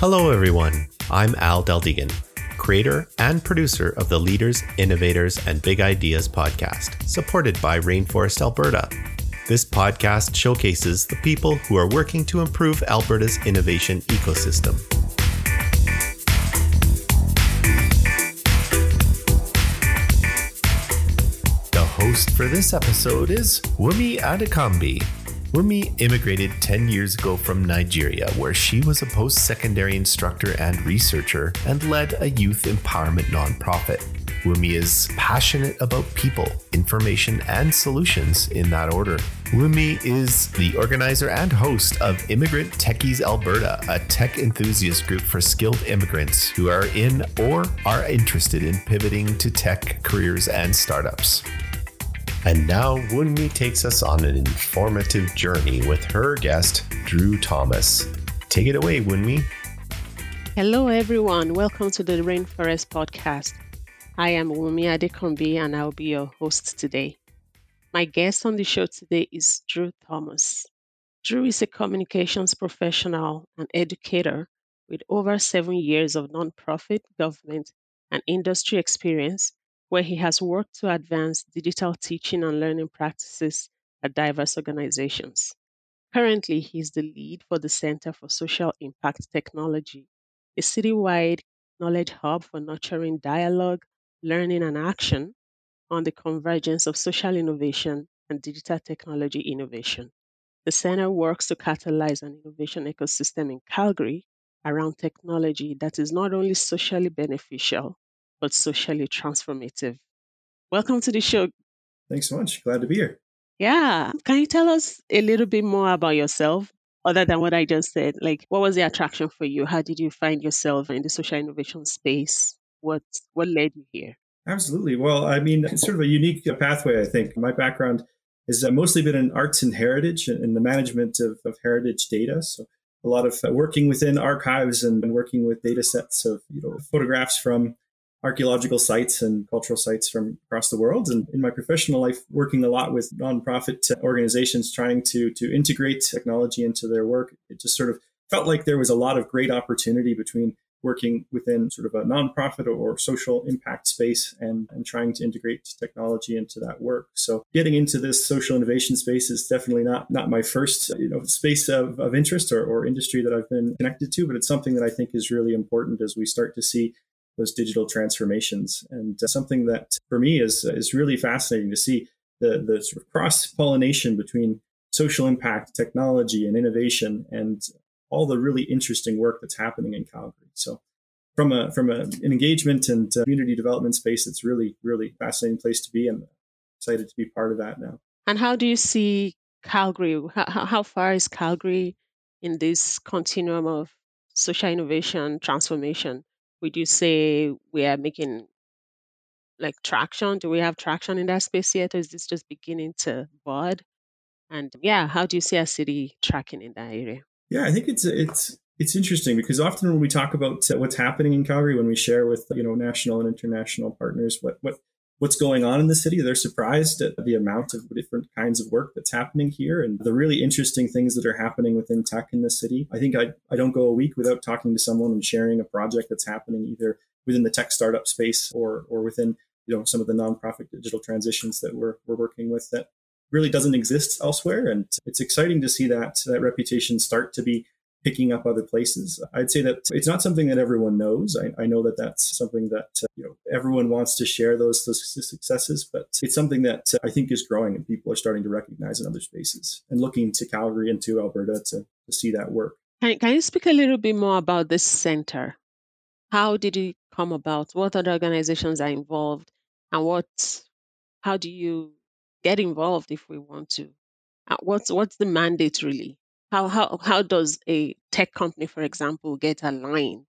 Hello, everyone. I'm Al Deldegan, creator and producer of the Leaders, Innovators, and Big Ideas podcast, supported by Rainforest Alberta. This podcast showcases the people who are working to improve Alberta's innovation ecosystem. The host for this episode is Wumi Adekambi, Wumi immigrated 10 years ago from Nigeria, where she was a post secondary instructor and researcher and led a youth empowerment nonprofit. Wumi is passionate about people, information, and solutions in that order. Wumi is the organizer and host of Immigrant Techies Alberta, a tech enthusiast group for skilled immigrants who are in or are interested in pivoting to tech careers and startups. And now Wunmi takes us on an informative journey with her guest, Drew Thomas. Take it away, Wunmi. Hello, everyone. Welcome to the Rainforest Podcast. I am Wunmi Adekombi, and I'll be your host today. My guest on the show today is Drew Thomas. Drew is a communications professional and educator with over seven years of nonprofit, government, and industry experience where he has worked to advance digital teaching and learning practices at diverse organizations. Currently, he is the lead for the Center for Social Impact Technology, a citywide knowledge hub for nurturing dialogue, learning, and action on the convergence of social innovation and digital technology innovation. The center works to catalyze an innovation ecosystem in Calgary around technology that is not only socially beneficial, but socially transformative. Welcome to the show. Thanks so much. Glad to be here. Yeah. Can you tell us a little bit more about yourself? Other than what I just said, like what was the attraction for you? How did you find yourself in the social innovation space? What what led you here? Absolutely. Well, I mean, it's sort of a unique pathway, I think. My background has uh, mostly been in arts and heritage and the management of, of heritage data. So a lot of uh, working within archives and, and working with data sets of you know photographs from archaeological sites and cultural sites from across the world. And in my professional life, working a lot with nonprofit organizations trying to, to integrate technology into their work, it just sort of felt like there was a lot of great opportunity between working within sort of a nonprofit or social impact space and, and trying to integrate technology into that work. So getting into this social innovation space is definitely not not my first you know space of, of interest or, or industry that I've been connected to, but it's something that I think is really important as we start to see those digital transformations. And uh, something that for me is is really fascinating to see the the sort of cross pollination between social impact, technology, and innovation, and all the really interesting work that's happening in Calgary. So. From a from a, an engagement and uh, community development space, it's really really fascinating place to be, and excited to be part of that now. And how do you see Calgary? How, how far is Calgary in this continuum of social innovation transformation? Would you say we are making like traction? Do we have traction in that space yet, or is this just beginning to bud? And yeah, how do you see our city tracking in that area? Yeah, I think it's it's it's interesting because often when we talk about what's happening in Calgary, when we share with you know national and international partners what what what's going on in the city, they're surprised at the amount of different kinds of work that's happening here and the really interesting things that are happening within tech in the city. I think I, I don't go a week without talking to someone and sharing a project that's happening either within the tech startup space or or within you know some of the nonprofit digital transitions that we're we're working with that really doesn't exist elsewhere. And it's exciting to see that that reputation start to be picking up other places. I'd say that it's not something that everyone knows. I, I know that that's something that uh, you know everyone wants to share those, those successes, but it's something that uh, I think is growing and people are starting to recognize in other spaces and looking to Calgary and to Alberta to, to see that work. Can, can you speak a little bit more about this center? How did it come about? What other organizations are involved, and what? How do you get involved if we want to? Uh, what's what's the mandate really? How how how does a tech company, for example, get aligned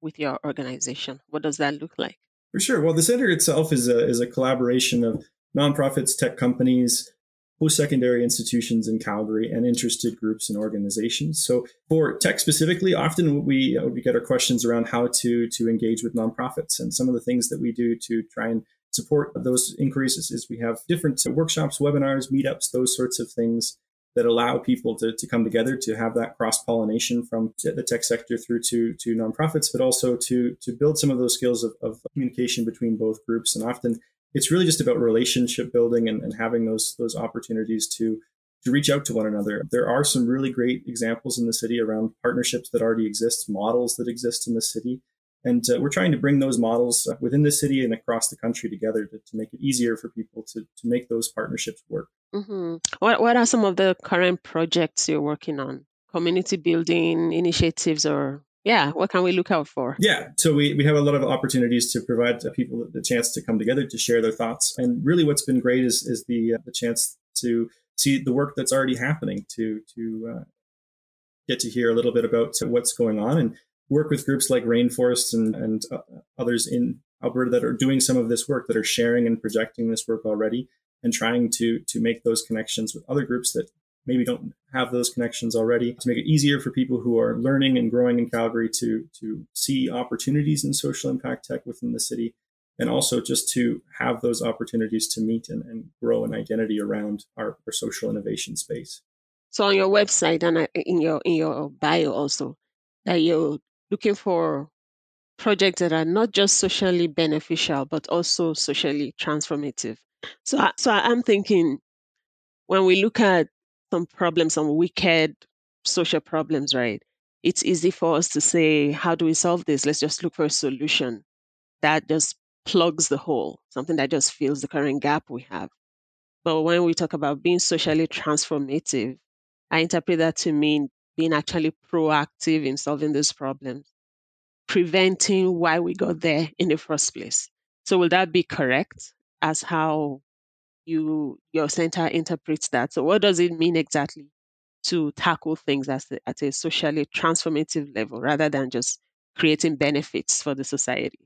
with your organization? What does that look like? For sure. Well, the center itself is a is a collaboration of nonprofits, tech companies, post-secondary institutions in Calgary, and interested groups and organizations. So, for tech specifically, often we we get our questions around how to to engage with nonprofits, and some of the things that we do to try and support those is, is we have different workshops, webinars, meetups, those sorts of things that allow people to, to come together to have that cross pollination from the tech sector through to, to nonprofits, but also to, to build some of those skills of, of communication between both groups. And often it's really just about relationship building and, and having those, those opportunities to, to reach out to one another. There are some really great examples in the city around partnerships that already exist, models that exist in the city. And uh, we're trying to bring those models uh, within the city and across the country together to, to make it easier for people to, to make those partnerships work. Mm-hmm. What, what are some of the current projects you're working on? Community building initiatives or yeah, what can we look out for? Yeah, so we, we have a lot of opportunities to provide people the chance to come together to share their thoughts. And really, what's been great is is the uh, the chance to see the work that's already happening, to to uh, get to hear a little bit about what's going on, and work with groups like Rainforests and and uh, others in Alberta that are doing some of this work, that are sharing and projecting this work already, and trying to to make those connections with other groups that maybe don't have those connections already to make it easier for people who are learning and growing in Calgary to to see opportunities in social impact tech within the city and also just to have those opportunities to meet and, and grow an identity around our, our, social innovation space. So on your website and uh, in your in your bio also that you're looking for projects that are not just socially beneficial but also socially transformative. So so I'm thinking when we look at some problems, some wicked social problems, right? It's easy for us to say, how do we solve this? Let's just look for a solution that just plugs the hole, something that just fills the current gap we have. But when we talk about being socially transformative, I interpret that to mean being actually proactive in solving those problems, preventing why we got there in the first place. So, will that be correct as how you your center interprets that. So what does it mean exactly to tackle things as a, at a socially transformative level rather than just creating benefits for the society?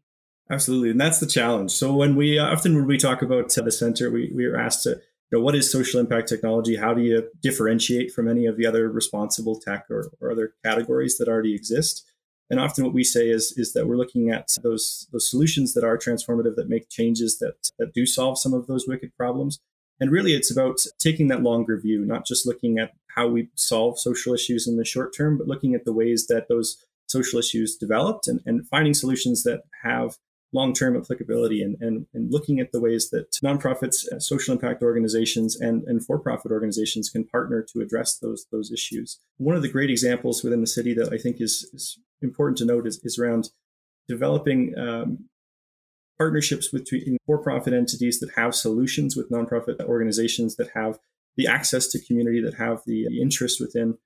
Absolutely, and that's the challenge. So when we often when we talk about the center, we we are asked to know, what is social impact technology? How do you differentiate from any of the other responsible tech or, or other categories that already exist? And often what we say is, is that we're looking at those, those solutions that are transformative, that make changes that, that do solve some of those wicked problems. And really, it's about taking that longer view, not just looking at how we solve social issues in the short term, but looking at the ways that those social issues developed and, and finding solutions that have long-term applicability and, and, and looking at the ways that nonprofits, uh, social impact organizations, and, and for-profit organizations can partner to address those those issues. One of the great examples within the city that I think is, is important to note is, is around developing um, partnerships between for-profit entities that have solutions with nonprofit organizations that have the access to community, that have the, the interest within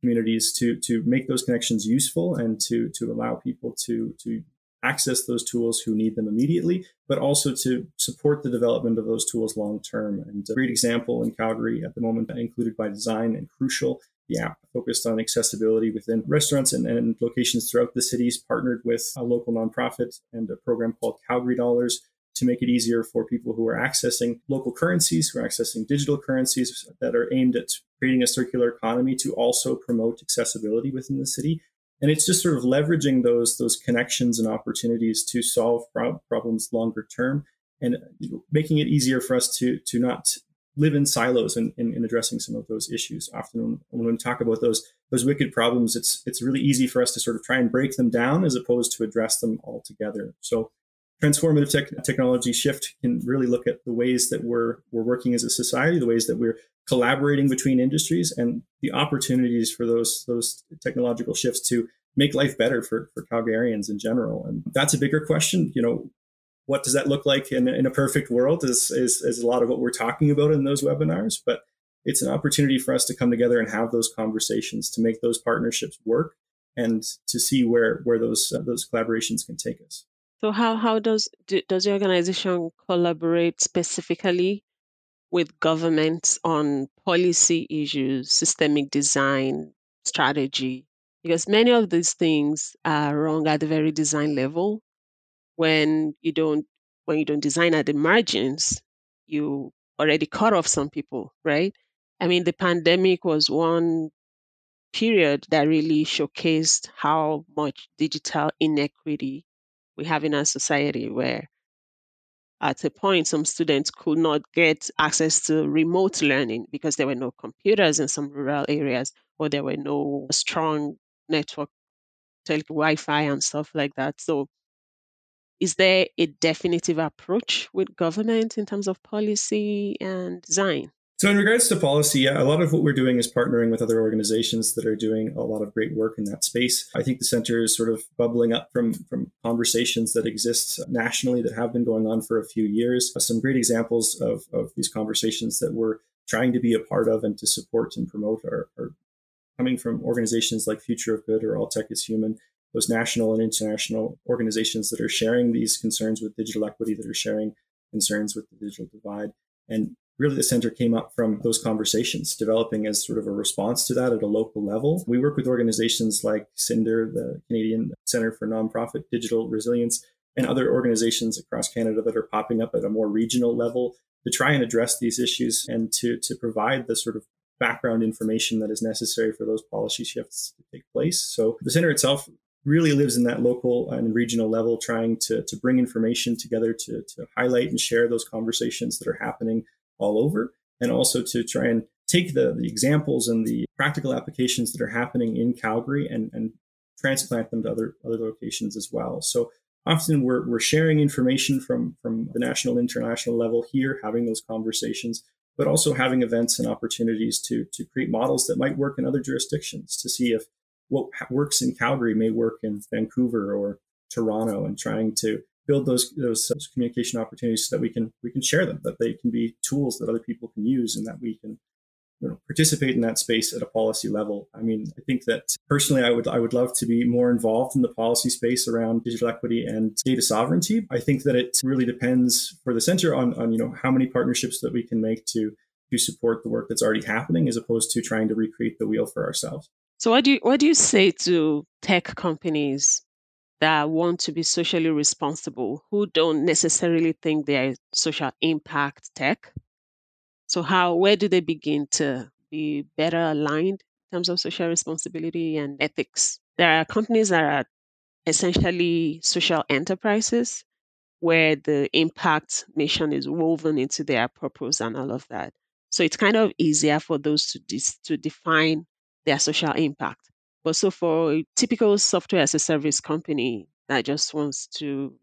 communities to to make those connections useful and to to allow people to to access those tools who need them immediately, but also to support the development of those tools long term. And a great example in Calgary at the moment, included by design and crucial. The app focused on accessibility within restaurants and, and locations throughout the cities, partnered with a local nonprofit and a program called Calgary Dollars to make it easier for people who are accessing local currencies, who are accessing digital currencies that are aimed at creating a circular economy to also promote accessibility within the city and it's just sort of leveraging those those connections and opportunities to solve pro- problems longer term and making it easier for us to to not live in silos in, in, in addressing some of those issues. Often when, when we talk about those those wicked problems it's it's really easy for us to sort of try and break them down as opposed to address them all together so transformative tech, technology shift can really look at the ways that we're we're working as a society, the ways that we're collaborating between industries, and the opportunities for those those technological shifts to make life better for for Calgarians in general. And that's a bigger question. You know, what does that look like in, in a perfect world? Is, is is a lot of what we're talking about in those webinars, but it's an opportunity for us to come together and have those conversations to make those partnerships work and to see where where those uh, those collaborations can take us. So how how does does your organization collaborate specifically with governments on policy issues, systemic design, strategy? Because many of these things are wrong at the very design level. When you don't when you don't design at the margins, you already cut off some people, right? I mean, the pandemic was one period that really showcased how much digital inequity we have in our society where at a point, some students could not get access to remote learning because there were no computers in some rural areas or there were no strong network, like Wi Fi and stuff like that. So, is there a definitive approach with government in terms of policy and design? So, in regards to policy, yeah, a lot of what we're doing is partnering with other organizations that are doing a lot of great work in that space. I think the center is sort of bubbling up from, from conversations that exist nationally that have been going on for a few years. Uh, some great examples of, of these conversations that we're trying to be a part of and to support and promote are, are coming from organizations like Future of Good or All Tech is Human, those national and international organizations that are sharing these concerns with digital equity, that are sharing concerns with the digital divide. And really the center came up from those conversations, developing as sort of a response to that at a local level. We work with organizations like cinder the Canadian Center for Nonprofit Digital Resilience, and other organizations across Canada that are popping up at a more regional level to try and address these issues and to, to provide the sort of background information that is necessary for those policy shifts to take place. So the center itself really lives in that local and regional level, trying to, to bring information together to, to highlight and share those conversations that are happening all over, and also to try and take the, the examples and the practical applications that are happening in Calgary and, and transplant them to other, other locations as well. So often we're, we're sharing information from, from the national, international level here, having those conversations, but also having events and opportunities to, to create models that might work in other jurisdictions to see if what works in Calgary may work in Vancouver or Toronto and trying to build those those communication opportunities so that we can we can share them, that they can be tools that other people can use, and that we can you know, participate in that space at a policy level. I mean, I think that personally, I would I would love to be more involved in the policy space around digital equity and data sovereignty. I think that it really depends for the center on on you know how many partnerships that we can make to to support the work that's already happening, as opposed to trying to recreate the wheel for ourselves. So, what do you what do you say to tech companies that want to be socially responsible who don't necessarily think they are social impact tech. So how where do they begin to be better aligned in terms of social responsibility and ethics? There are companies that are essentially social enterprises where the impact mission is woven into their purpose and all of that. So it's kind of easier for those to dis- to define their social impact. But so for a typical software as a service company that just wants to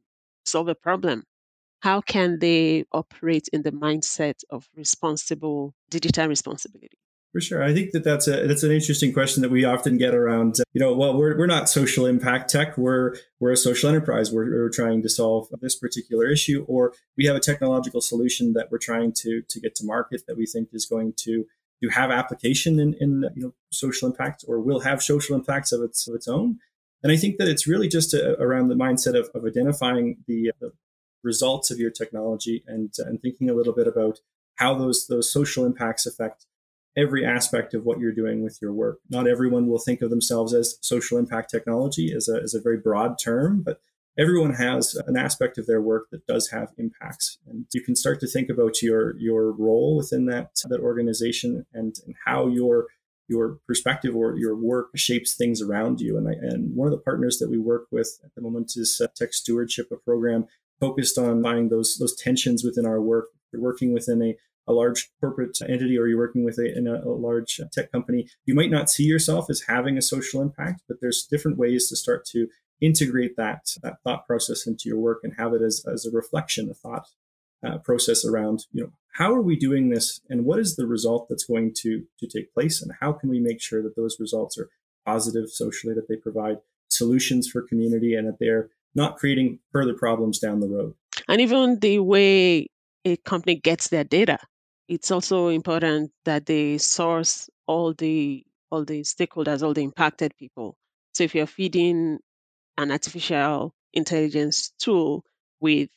solve a problem, how can they operate in the mindset of responsible digital responsibility? For sure, I think that that's a that's an interesting question that we often get around. You know, well, we're, we're not social impact tech. We're we're a social enterprise. We're, we're trying to solve this particular issue, or we have a technological solution that we're trying to to get to market that we think is going to do have application in, in you know social impact or will have social impacts of its of its own. And I think that it's really just a, around the mindset of, of identifying the, uh, the, results of your technology and uh, and thinking a little bit about how those those social impacts affect every aspect of what you're doing with your work. Not everyone will think of themselves as social impact technology as a, as a very broad term, but everyone has an aspect of their work that does have impacts. And you can start to think about your your role within that that organization and, and how your your perspective or your work shapes things around you. And I, and one of the partners that we work with at the moment is uh, tech stewardship a program focused on finding those those tensions within our work. You're working within a a large corporate entity or you're working with a, in a, a, large tech company, you might not see yourself as having a social impact, but there's different ways to start to integrate that, that thought process into your work and have it as, as a reflection, a thought uh, process around, you know, how are we doing this and what is the result that's going to, to take place and how can we make sure that those results are positive socially, that they provide solutions for community and that they're not creating further problems down the road. And even the way a company gets their data, it's also important that they source all the all the stakeholders, all the impacted people. So if you're feeding an artificial intelligence tool with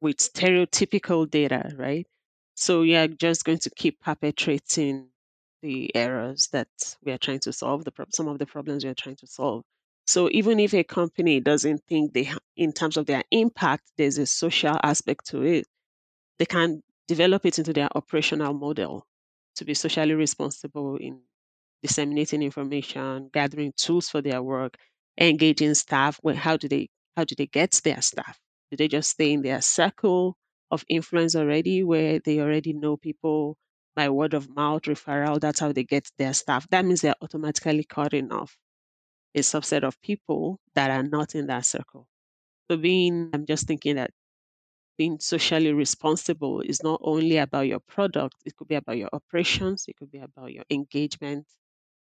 with stereotypical data, right? So you're just going to keep perpetrating the errors that we are trying to solve, the some of the problems we are trying to solve. So even if a company doesn't think they, ha- in terms of their impact, there's a social aspect to it, they can develop it into their operational model to be socially responsible in disseminating information, gathering tools for their work, engaging staff. How do they how do they get their staff? Do they just stay in their circle of influence already where they already know people by word of mouth referral? That's how they get their staff. That means they're automatically cutting off a subset of people that are not in that circle. So being, I'm just thinking that being socially responsible is not only about your product, it could be about your operations, it could be about your engagement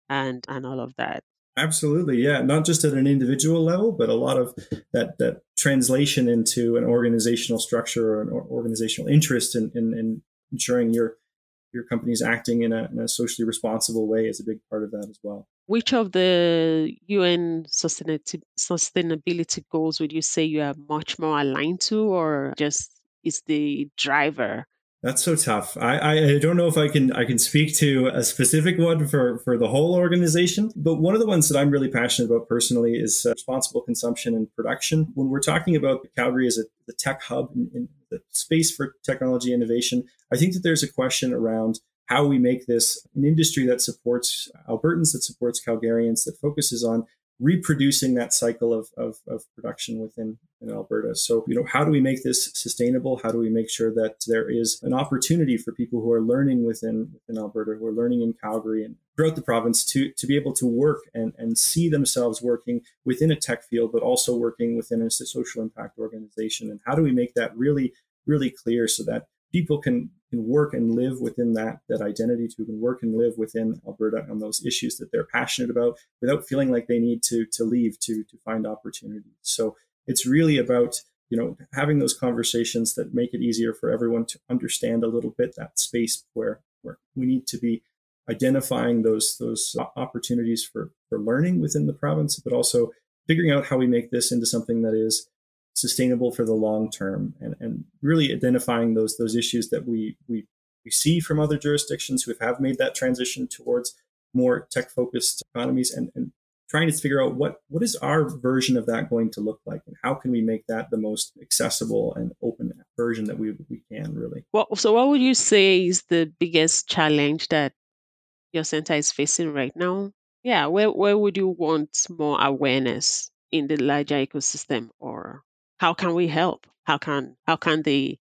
and and all of that. Absolutely, yeah. Not just at an individual level, but a lot of that that translation into an organizational structure or an organizational interest in, in, in ensuring your your company's acting in a, in a socially responsible way is a big part of that as well. Which of the UN sustainability goals would you say you are much more aligned to, or just is the driver? That's so tough. I, I don't know if I can I can speak to a specific one for, for the whole organization, but one of the ones that I'm really passionate about personally is uh, responsible consumption and production. When we're talking about Calgary as a the tech hub in, in the space for technology innovation, I think that there's a question around how we make this an industry that supports Albertans, that supports Calgarians, that focuses on reproducing that cycle of, of, of, production within in Alberta. So, you know, how do we make this sustainable? How do we make sure that there is an opportunity for people who are learning within, within Alberta, who are learning in Calgary and throughout the province to, to be able to work and, and see themselves working within a tech field, but also working within a social impact organization? And how do we make that really, really clear so that people can can work and live within that that identity to can work and live within Alberta on those issues that they're passionate about without feeling like they need to to leave to to find opportunities. So it's really about you know having those conversations that make it easier for everyone to understand a little bit that space where where we need to be identifying those those opportunities for for learning within the province, but also figuring out how we make this into something that is sustainable for the long term and, and really identifying those those issues that we we we see from other jurisdictions who have made that transition towards more tech focused economies and, and trying to figure out what what is our version of that going to look like and how can we make that the most accessible and open version that we, we can really. Well so what would you say is the biggest challenge that your center is facing right now? Yeah where, where would you want more awareness in the larger ecosystem or how can we help? How can how can the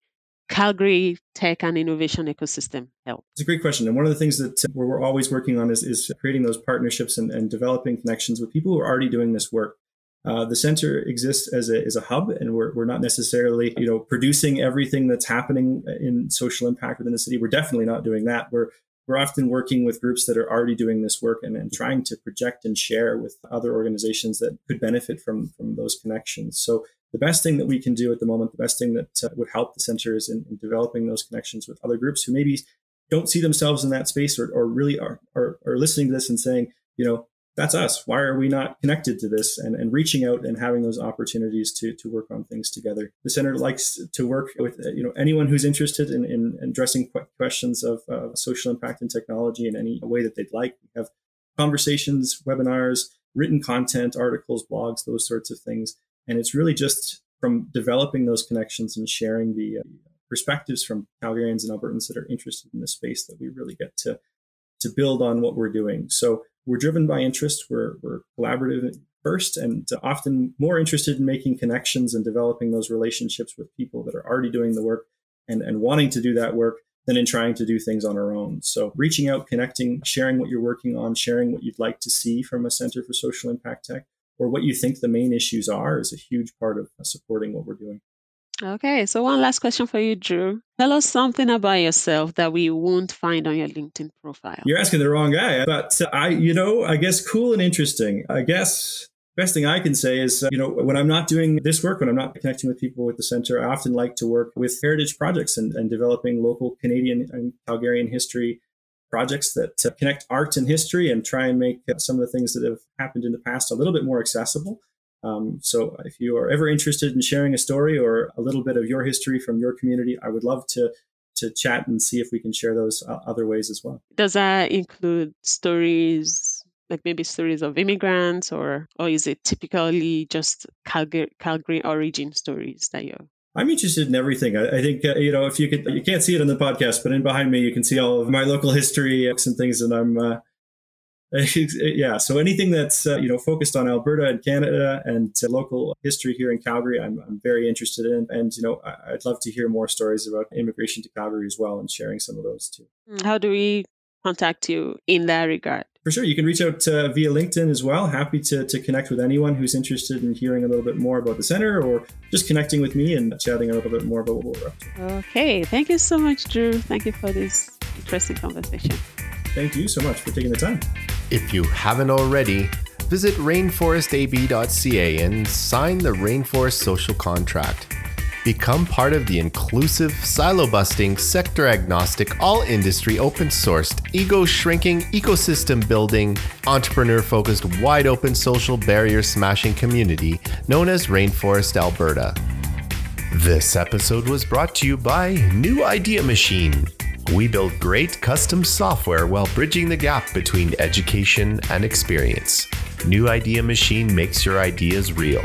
Calgary tech and innovation ecosystem help? It's a great question. And one of the things that uh, we're always working on is, is creating those partnerships and, and developing connections with people who are already doing this work. Uh, the center exists as a, as a hub, and we're, we're not necessarily you know producing everything that's happening in social impact within the city. We're definitely not doing that. We're we're often working with groups that are already doing this work and, and trying to project and share with other organizations that could benefit from from those connections. So the best thing that we can do at the moment, the best thing that uh, would help the center is in, in, developing those connections with other groups who maybe don't see themselves in that space or, or really are, are, are listening to this and saying, you know, that's us. Why are we not connected to this? And, and reaching out and having those opportunities to, to work on things together. The center likes to work with uh, you know anyone who's interested in, in addressing questions of uh, social impact and technology in any way that they'd like. We have conversations, webinars, written content, articles, blogs, those sorts of things and it's really just from developing those connections and sharing the uh, perspectives from Calgarians and Albertans that are interested in this space that we really get to to build on what we're doing. So we're driven by interest. We're, we're collaborative first and often more interested in making connections and developing those relationships with people that are already doing the work and, and wanting to do that work than in trying to do things on our own. So reaching out, connecting, sharing what you're working on, sharing what you'd like to see from a Center for Social Impact Tech or what you think the main issues are is a huge part of supporting what we're doing. Okay, so one last question for you, Drew. Tell us something about yourself that we won't find on your LinkedIn profile. You're asking the wrong guy, but I, you know, I guess cool and interesting. I guess best thing I can say is, uh, you know, when I'm not doing this work, when I'm not connecting with people with the center, I often like to work with heritage projects and, and developing local Canadian and Calgarian history projects that connect art and history and try and make uh, some of the things that have happened in the past a little bit more accessible. Um, so if you are ever interested in sharing a story or a little bit of your history from your community, I would love to to chat and see if we can share those uh, other ways as well. Does that include stories like maybe stories of immigrants or or is it typically just Calgary, Calgary origin stories that you're I'm interested in everything. I, I think uh, you know if you could, you can't see it on the podcast, but in behind me you can see all of my local history and things, and I'm uh, yeah. So anything that's uh, you know focused on Alberta and Canada and local history here in Calgary, I'm, I'm very interested in. And you know, I, would love to hear more stories about immigration to Calgary as well, and sharing some of those too. Mm, how do we contact you in that regard? For sure, you can reach out uh, via LinkedIn as well. Happy to, to connect with anyone who's interested in hearing a little bit more about the center or just connecting with me and chatting a little bit more about what we're up to. Okay, thank you so much, Drew. Thank you for this interesting conversation. Thank you so much for taking the time. If you haven't already, visit rainforestab.ca and sign the Rainforest Social Contract. Become part of the inclusive, silo busting, sector agnostic, all industry open sourced, ego shrinking, ecosystem building, entrepreneur focused, wide open social barrier smashing community known as Rainforest Alberta. This episode was brought to you by New Idea Machine. We build great custom software while bridging the gap between education and experience. New Idea Machine makes your ideas real.